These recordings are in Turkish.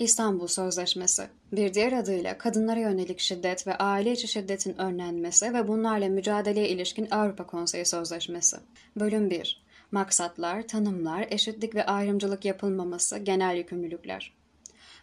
İstanbul Sözleşmesi, bir diğer adıyla kadınlara yönelik şiddet ve aile içi şiddetin önlenmesi ve bunlarla mücadeleye ilişkin Avrupa Konseyi Sözleşmesi. Bölüm 1. Maksatlar, tanımlar, eşitlik ve ayrımcılık yapılmaması, genel yükümlülükler.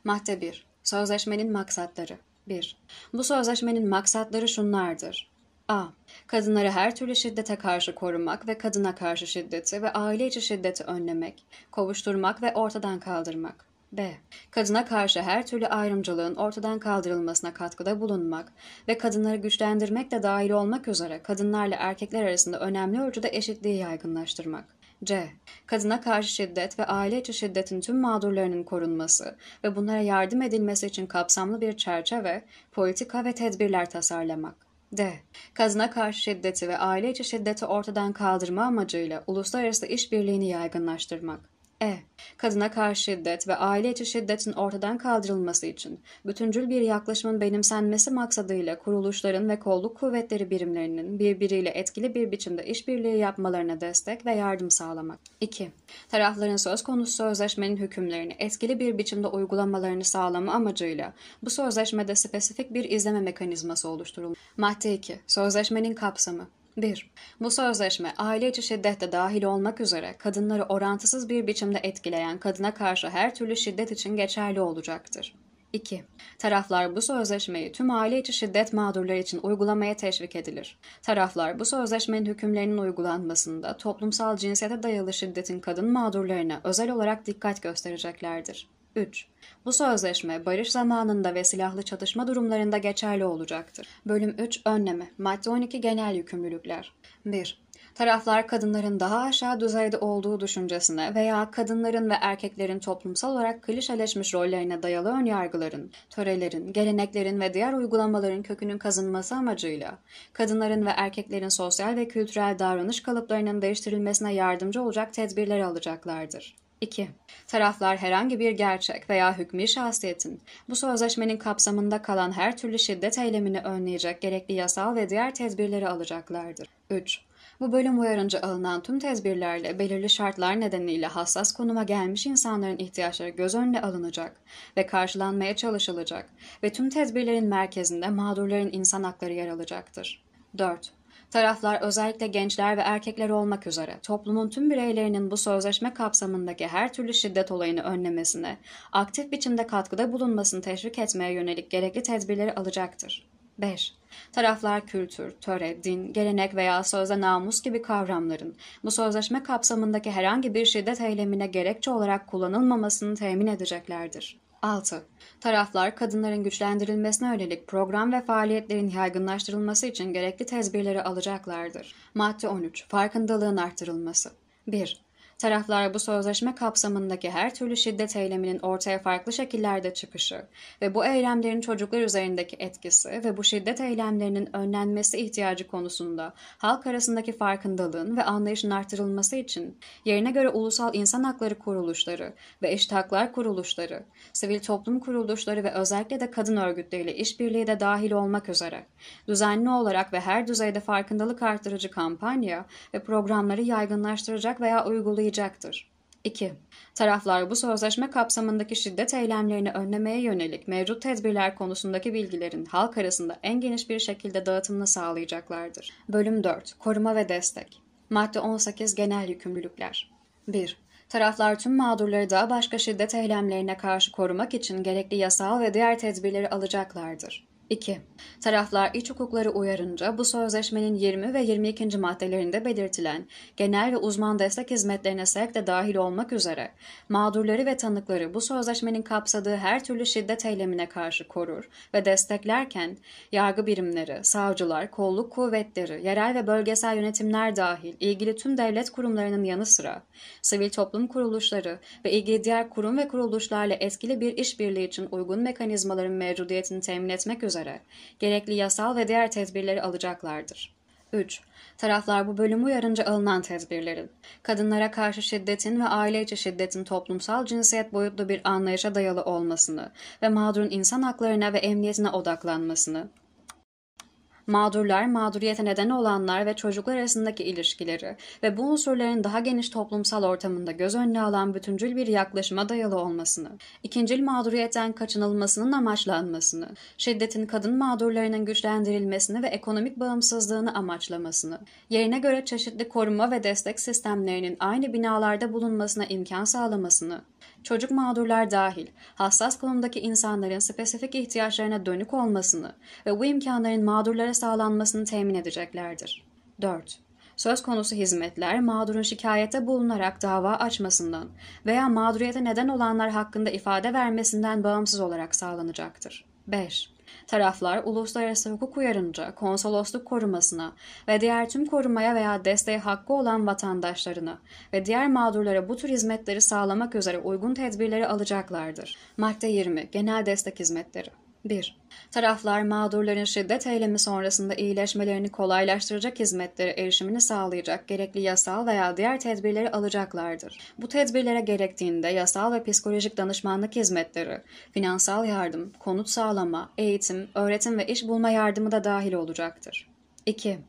Madde 1. Sözleşmenin maksatları. 1. Bu sözleşmenin maksatları şunlardır. A. Kadınları her türlü şiddete karşı korumak ve kadına karşı şiddeti ve aile içi şiddeti önlemek, kovuşturmak ve ortadan kaldırmak. B. Kadına karşı her türlü ayrımcılığın ortadan kaldırılmasına katkıda bulunmak ve kadınları güçlendirmek de dahil olmak üzere kadınlarla erkekler arasında önemli ölçüde eşitliği yaygınlaştırmak. C. Kadına karşı şiddet ve aile içi şiddetin tüm mağdurlarının korunması ve bunlara yardım edilmesi için kapsamlı bir çerçeve, politika ve tedbirler tasarlamak. D. Kadına karşı şiddeti ve aile içi şiddeti ortadan kaldırma amacıyla uluslararası işbirliğini yaygınlaştırmak. E. Kadına karşı şiddet ve aile içi şiddetin ortadan kaldırılması için bütüncül bir yaklaşımın benimsenmesi maksadıyla kuruluşların ve kolluk kuvvetleri birimlerinin birbiriyle etkili bir biçimde işbirliği yapmalarına destek ve yardım sağlamak. 2. Tarafların söz konusu sözleşmenin hükümlerini etkili bir biçimde uygulamalarını sağlama amacıyla bu sözleşmede spesifik bir izleme mekanizması oluşturulmuş. Madde 2. Sözleşmenin kapsamı 1. Bu sözleşme aile içi şiddette dahil olmak üzere kadınları orantısız bir biçimde etkileyen kadına karşı her türlü şiddet için geçerli olacaktır. 2. Taraflar bu sözleşmeyi tüm aile içi şiddet mağdurları için uygulamaya teşvik edilir. Taraflar bu sözleşmenin hükümlerinin uygulanmasında toplumsal cinsiyete dayalı şiddetin kadın mağdurlarına özel olarak dikkat göstereceklerdir. 3. Bu sözleşme barış zamanında ve silahlı çatışma durumlarında geçerli olacaktır. Bölüm 3 Önleme Madde 12 Genel Yükümlülükler 1. Taraflar kadınların daha aşağı düzeyde olduğu düşüncesine veya kadınların ve erkeklerin toplumsal olarak klişeleşmiş rollerine dayalı önyargıların, törelerin, geleneklerin ve diğer uygulamaların kökünün kazınması amacıyla kadınların ve erkeklerin sosyal ve kültürel davranış kalıplarının değiştirilmesine yardımcı olacak tedbirler alacaklardır. 2. Taraflar herhangi bir gerçek veya hükmü şahsiyetin bu sözleşmenin kapsamında kalan her türlü şiddet eylemini önleyecek gerekli yasal ve diğer tedbirleri alacaklardır. 3. Bu bölüm uyarınca alınan tüm tedbirlerle belirli şartlar nedeniyle hassas konuma gelmiş insanların ihtiyaçları göz önüne alınacak ve karşılanmaya çalışılacak ve tüm tedbirlerin merkezinde mağdurların insan hakları yer alacaktır. 4. Taraflar özellikle gençler ve erkekler olmak üzere toplumun tüm bireylerinin bu sözleşme kapsamındaki her türlü şiddet olayını önlemesine, aktif biçimde katkıda bulunmasını teşvik etmeye yönelik gerekli tedbirleri alacaktır. 5. Taraflar kültür, töre, din, gelenek veya sözde namus gibi kavramların bu sözleşme kapsamındaki herhangi bir şiddet eylemine gerekçe olarak kullanılmamasını temin edeceklerdir. 6. Taraflar kadınların güçlendirilmesine yönelik program ve faaliyetlerin yaygınlaştırılması için gerekli tedbirleri alacaklardır. Madde 13. Farkındalığın artırılması. 1. Taraflar bu sözleşme kapsamındaki her türlü şiddet eyleminin ortaya farklı şekillerde çıkışı ve bu eylemlerin çocuklar üzerindeki etkisi ve bu şiddet eylemlerinin önlenmesi ihtiyacı konusunda halk arasındaki farkındalığın ve anlayışın artırılması için yerine göre ulusal insan hakları kuruluşları ve eşit haklar kuruluşları, sivil toplum kuruluşları ve özellikle de kadın örgütleriyle işbirliği de dahil olmak üzere düzenli olarak ve her düzeyde farkındalık artırıcı kampanya ve programları yaygınlaştıracak veya uygulayacak sağlayacaktır. 2. Taraflar bu sözleşme kapsamındaki şiddet eylemlerini önlemeye yönelik mevcut tedbirler konusundaki bilgilerin halk arasında en geniş bir şekilde dağıtımını sağlayacaklardır. Bölüm 4. Koruma ve destek. Madde 18 Genel yükümlülükler. 1. Taraflar tüm mağdurları daha başka şiddet eylemlerine karşı korumak için gerekli yasal ve diğer tedbirleri alacaklardır. 2. Taraflar iç hukukları uyarınca bu sözleşmenin 20 ve 22. maddelerinde belirtilen genel ve uzman destek hizmetlerine sevk de dahil olmak üzere mağdurları ve tanıkları bu sözleşmenin kapsadığı her türlü şiddet eylemine karşı korur ve desteklerken yargı birimleri, savcılar, kolluk kuvvetleri, yerel ve bölgesel yönetimler dahil ilgili tüm devlet kurumlarının yanı sıra sivil toplum kuruluşları ve ilgili diğer kurum ve kuruluşlarla etkili bir işbirliği için uygun mekanizmaların mevcudiyetini temin etmek üzere üzere gerekli yasal ve diğer tedbirleri alacaklardır. 3. Taraflar bu bölümü uyarınca alınan tedbirlerin, kadınlara karşı şiddetin ve aile içi şiddetin toplumsal cinsiyet boyutlu bir anlayışa dayalı olmasını ve mağdurun insan haklarına ve emniyetine odaklanmasını, Mağdurlar, mağduriyete neden olanlar ve çocuklar arasındaki ilişkileri ve bu unsurların daha geniş toplumsal ortamında göz önüne alan bütüncül bir yaklaşıma dayalı olmasını, ikincil mağduriyetten kaçınılmasının amaçlanmasını, şiddetin kadın mağdurlarının güçlendirilmesini ve ekonomik bağımsızlığını amaçlamasını, yerine göre çeşitli koruma ve destek sistemlerinin aynı binalarda bulunmasına imkan sağlamasını, çocuk mağdurlar dahil hassas konumdaki insanların spesifik ihtiyaçlarına dönük olmasını ve bu imkanların mağdurlara sağlanmasını temin edeceklerdir. 4. Söz konusu hizmetler mağdurun şikayete bulunarak dava açmasından veya mağduriyete neden olanlar hakkında ifade vermesinden bağımsız olarak sağlanacaktır. 5. Taraflar uluslararası hukuk uyarınca konsolosluk korumasına ve diğer tüm korumaya veya desteğe hakkı olan vatandaşlarına ve diğer mağdurlara bu tür hizmetleri sağlamak üzere uygun tedbirleri alacaklardır. Madde 20. Genel destek hizmetleri 1. Taraflar mağdurların şiddet eylemi sonrasında iyileşmelerini kolaylaştıracak hizmetlere erişimini sağlayacak gerekli yasal veya diğer tedbirleri alacaklardır. Bu tedbirlere gerektiğinde yasal ve psikolojik danışmanlık hizmetleri, finansal yardım, konut sağlama, eğitim, öğretim ve iş bulma yardımı da dahil olacaktır. 2.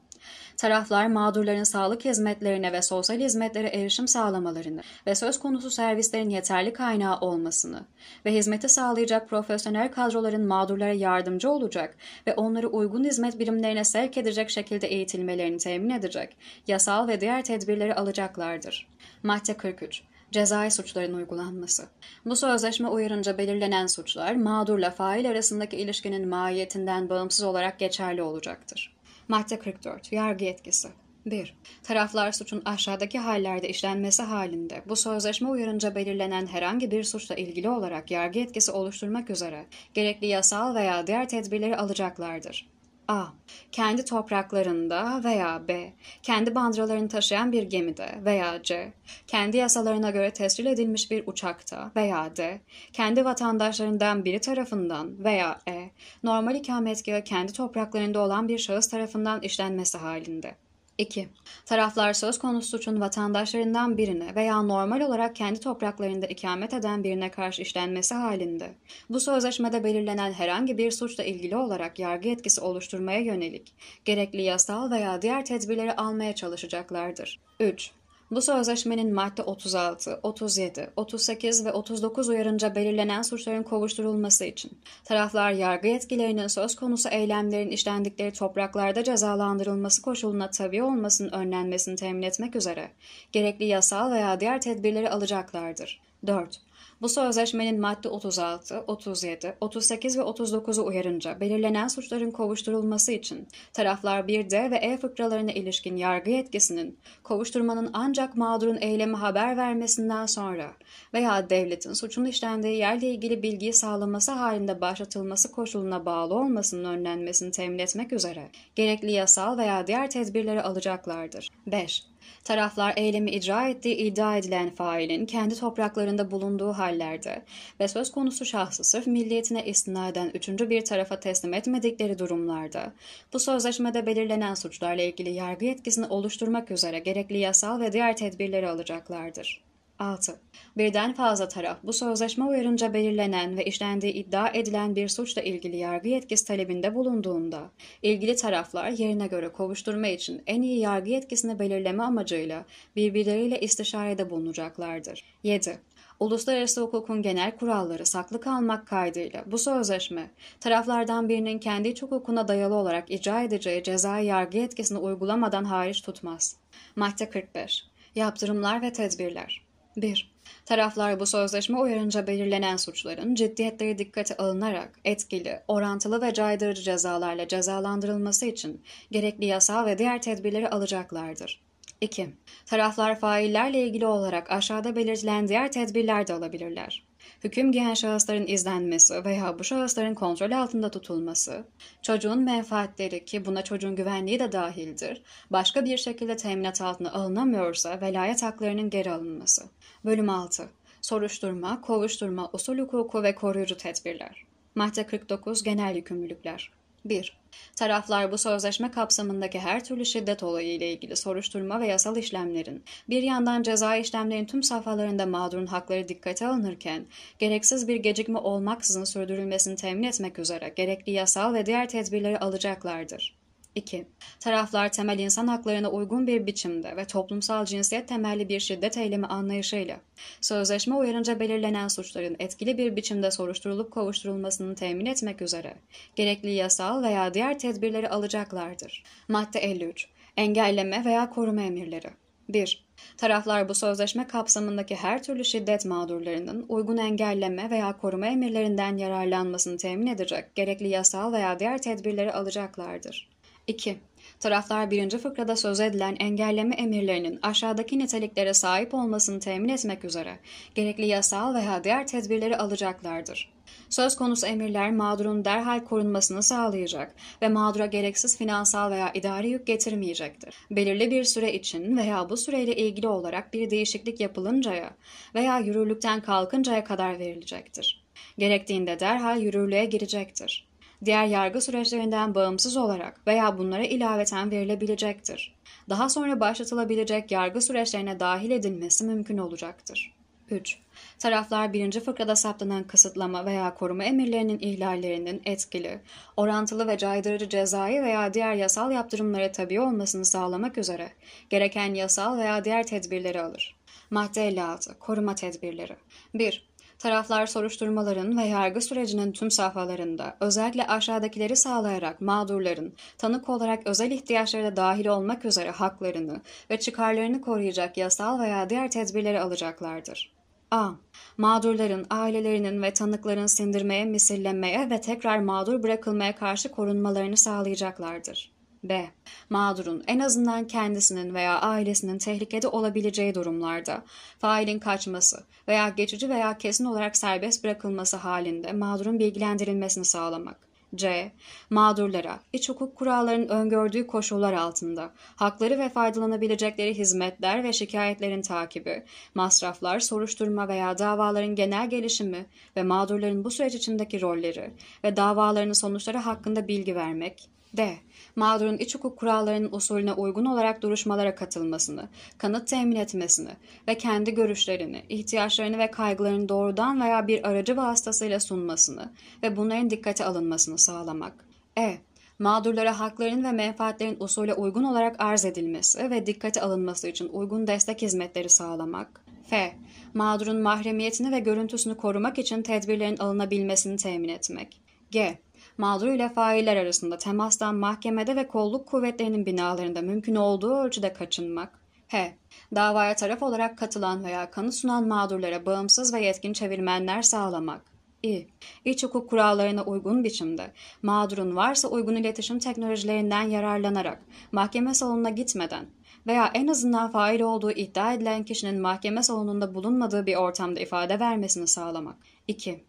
Taraflar mağdurların sağlık hizmetlerine ve sosyal hizmetlere erişim sağlamalarını ve söz konusu servislerin yeterli kaynağı olmasını ve hizmeti sağlayacak profesyonel kadroların mağdurlara yardımcı olacak ve onları uygun hizmet birimlerine sevk edecek şekilde eğitilmelerini temin edecek yasal ve diğer tedbirleri alacaklardır. Madde 43 Cezai suçların uygulanması. Bu sözleşme uyarınca belirlenen suçlar mağdurla fail arasındaki ilişkinin mahiyetinden bağımsız olarak geçerli olacaktır. Madde 44. Yargı etkisi. 1. Taraflar suçun aşağıdaki hallerde işlenmesi halinde bu sözleşme uyarınca belirlenen herhangi bir suçla ilgili olarak yargı etkisi oluşturmak üzere gerekli yasal veya diğer tedbirleri alacaklardır. A. Kendi topraklarında veya B. Kendi bandralarını taşıyan bir gemide veya C. Kendi yasalarına göre tescil edilmiş bir uçakta veya D. Kendi vatandaşlarından biri tarafından veya E. Normal ikametgahı kendi topraklarında olan bir şahıs tarafından işlenmesi halinde. 2. Taraflar söz konusu suçun vatandaşlarından birine veya normal olarak kendi topraklarında ikamet eden birine karşı işlenmesi halinde, bu sözleşmede belirlenen herhangi bir suçla ilgili olarak yargı etkisi oluşturmaya yönelik, gerekli yasal veya diğer tedbirleri almaya çalışacaklardır. 3. Bu sözleşmenin madde 36, 37, 38 ve 39 uyarınca belirlenen suçların kovuşturulması için taraflar yargı yetkilerinin söz konusu eylemlerin işlendikleri topraklarda cezalandırılması koşuluna tabi olmasının önlenmesini temin etmek üzere gerekli yasal veya diğer tedbirleri alacaklardır. 4. Bu sözleşmenin madde 36, 37, 38 ve 39'u uyarınca belirlenen suçların kovuşturulması için taraflar 1D ve E fıkralarına ilişkin yargı yetkisinin kovuşturmanın ancak mağdurun eylemi haber vermesinden sonra veya devletin suçun işlendiği yerle ilgili bilgiyi sağlaması halinde başlatılması koşuluna bağlı olmasının önlenmesini temin etmek üzere gerekli yasal veya diğer tedbirleri alacaklardır. 5. Taraflar eylemi icra ettiği iddia edilen failin kendi topraklarında bulunduğu hallerde ve söz konusu şahsı sırf milliyetine istinaden üçüncü bir tarafa teslim etmedikleri durumlarda bu sözleşmede belirlenen suçlarla ilgili yargı yetkisini oluşturmak üzere gerekli yasal ve diğer tedbirleri alacaklardır. 6. Birden fazla taraf bu sözleşme uyarınca belirlenen ve işlendiği iddia edilen bir suçla ilgili yargı yetkisi talebinde bulunduğunda, ilgili taraflar yerine göre kovuşturma için en iyi yargı yetkisini belirleme amacıyla birbirleriyle istişarede bulunacaklardır. 7. Uluslararası hukukun genel kuralları saklı kalmak kaydıyla bu sözleşme, taraflardan birinin kendi iç hukukuna dayalı olarak icra edeceği cezai yargı yetkisini uygulamadan hariç tutmaz. Madde 45. Yaptırımlar ve tedbirler 1. Taraflar bu sözleşme uyarınca belirlenen suçların ciddiyetleri dikkate alınarak etkili, orantılı ve caydırıcı cezalarla cezalandırılması için gerekli yasal ve diğer tedbirleri alacaklardır. 2. Taraflar faillerle ilgili olarak aşağıda belirtilen diğer tedbirler de alabilirler hüküm giyen şahısların izlenmesi veya bu şahısların kontrol altında tutulması, çocuğun menfaatleri ki buna çocuğun güvenliği de dahildir, başka bir şekilde teminat altına alınamıyorsa velayet haklarının geri alınması. Bölüm 6. Soruşturma, kovuşturma, usul hukuku ve koruyucu tedbirler. Madde 49 Genel yükümlülükler 1. Taraflar bu sözleşme kapsamındaki her türlü şiddet olayı ile ilgili soruşturma ve yasal işlemlerin, bir yandan ceza işlemlerin tüm safhalarında mağdurun hakları dikkate alınırken, gereksiz bir gecikme olmaksızın sürdürülmesini temin etmek üzere gerekli yasal ve diğer tedbirleri alacaklardır. 2. Taraflar temel insan haklarına uygun bir biçimde ve toplumsal cinsiyet temelli bir şiddet eylemi anlayışıyla sözleşme uyarınca belirlenen suçların etkili bir biçimde soruşturulup kovuşturulmasını temin etmek üzere gerekli yasal veya diğer tedbirleri alacaklardır. Madde 53. Engelleme veya koruma emirleri. 1. Taraflar bu sözleşme kapsamındaki her türlü şiddet mağdurlarının uygun engelleme veya koruma emirlerinden yararlanmasını temin edecek gerekli yasal veya diğer tedbirleri alacaklardır. 2. Taraflar birinci fıkrada söz edilen engelleme emirlerinin aşağıdaki niteliklere sahip olmasını temin etmek üzere gerekli yasal veya diğer tedbirleri alacaklardır. Söz konusu emirler mağdurun derhal korunmasını sağlayacak ve mağdura gereksiz finansal veya idari yük getirmeyecektir. Belirli bir süre için veya bu süreyle ilgili olarak bir değişiklik yapılıncaya veya yürürlükten kalkıncaya kadar verilecektir. Gerektiğinde derhal yürürlüğe girecektir. Diğer yargı süreçlerinden bağımsız olarak veya bunlara ilaveten verilebilecektir. Daha sonra başlatılabilecek yargı süreçlerine dahil edilmesi mümkün olacaktır. 3. Taraflar birinci fıkrada saptanan kısıtlama veya koruma emirlerinin ihlallerinin etkili, orantılı ve caydırıcı cezai veya diğer yasal yaptırımlara tabi olmasını sağlamak üzere gereken yasal veya diğer tedbirleri alır. Madde 56. Koruma tedbirleri 1. Taraflar soruşturmaların ve yargı sürecinin tüm safhalarında özellikle aşağıdakileri sağlayarak mağdurların tanık olarak özel ihtiyaçları da dahil olmak üzere haklarını ve çıkarlarını koruyacak yasal veya diğer tedbirleri alacaklardır. A. Mağdurların, ailelerinin ve tanıkların sindirmeye, misillenmeye ve tekrar mağdur bırakılmaya karşı korunmalarını sağlayacaklardır. B. Mağdurun en azından kendisinin veya ailesinin tehlikede olabileceği durumlarda failin kaçması veya geçici veya kesin olarak serbest bırakılması halinde mağdurun bilgilendirilmesini sağlamak. C. Mağdurlara, iç hukuk kurallarının öngördüğü koşullar altında, hakları ve faydalanabilecekleri hizmetler ve şikayetlerin takibi, masraflar, soruşturma veya davaların genel gelişimi ve mağdurların bu süreç içindeki rolleri ve davalarının sonuçları hakkında bilgi vermek. D. Mağdurun iç hukuk kurallarının usulüne uygun olarak duruşmalara katılmasını, kanıt temin etmesini ve kendi görüşlerini, ihtiyaçlarını ve kaygılarını doğrudan veya bir aracı vasıtasıyla sunmasını ve bunların dikkate alınmasını sağlamak. E. Mağdurlara haklarının ve menfaatlerin usule uygun olarak arz edilmesi ve dikkate alınması için uygun destek hizmetleri sağlamak. F. Mağdurun mahremiyetini ve görüntüsünü korumak için tedbirlerin alınabilmesini temin etmek. G mağdur ile failler arasında temastan mahkemede ve kolluk kuvvetlerinin binalarında mümkün olduğu ölçüde kaçınmak. H. Davaya taraf olarak katılan veya kanı sunan mağdurlara bağımsız ve yetkin çevirmenler sağlamak. İ. İç hukuk kurallarına uygun biçimde mağdurun varsa uygun iletişim teknolojilerinden yararlanarak mahkeme salonuna gitmeden veya en azından fail olduğu iddia edilen kişinin mahkeme salonunda bulunmadığı bir ortamda ifade vermesini sağlamak. 2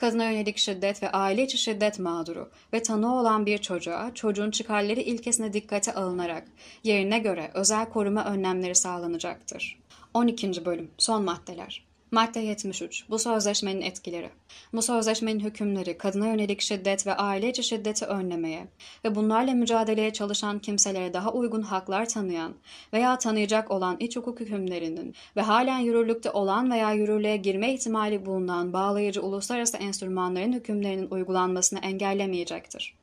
kadına yönelik şiddet ve aile içi şiddet mağduru ve tanığı olan bir çocuğa çocuğun çıkarları ilkesine dikkate alınarak yerine göre özel koruma önlemleri sağlanacaktır. 12. Bölüm Son Maddeler Madde 73. Bu sözleşmenin etkileri. Bu sözleşmenin hükümleri kadına yönelik şiddet ve aile içi şiddeti önlemeye ve bunlarla mücadeleye çalışan kimselere daha uygun haklar tanıyan veya tanıyacak olan iç hukuk hükümlerinin ve halen yürürlükte olan veya yürürlüğe girme ihtimali bulunan bağlayıcı uluslararası enstrümanların hükümlerinin uygulanmasını engellemeyecektir.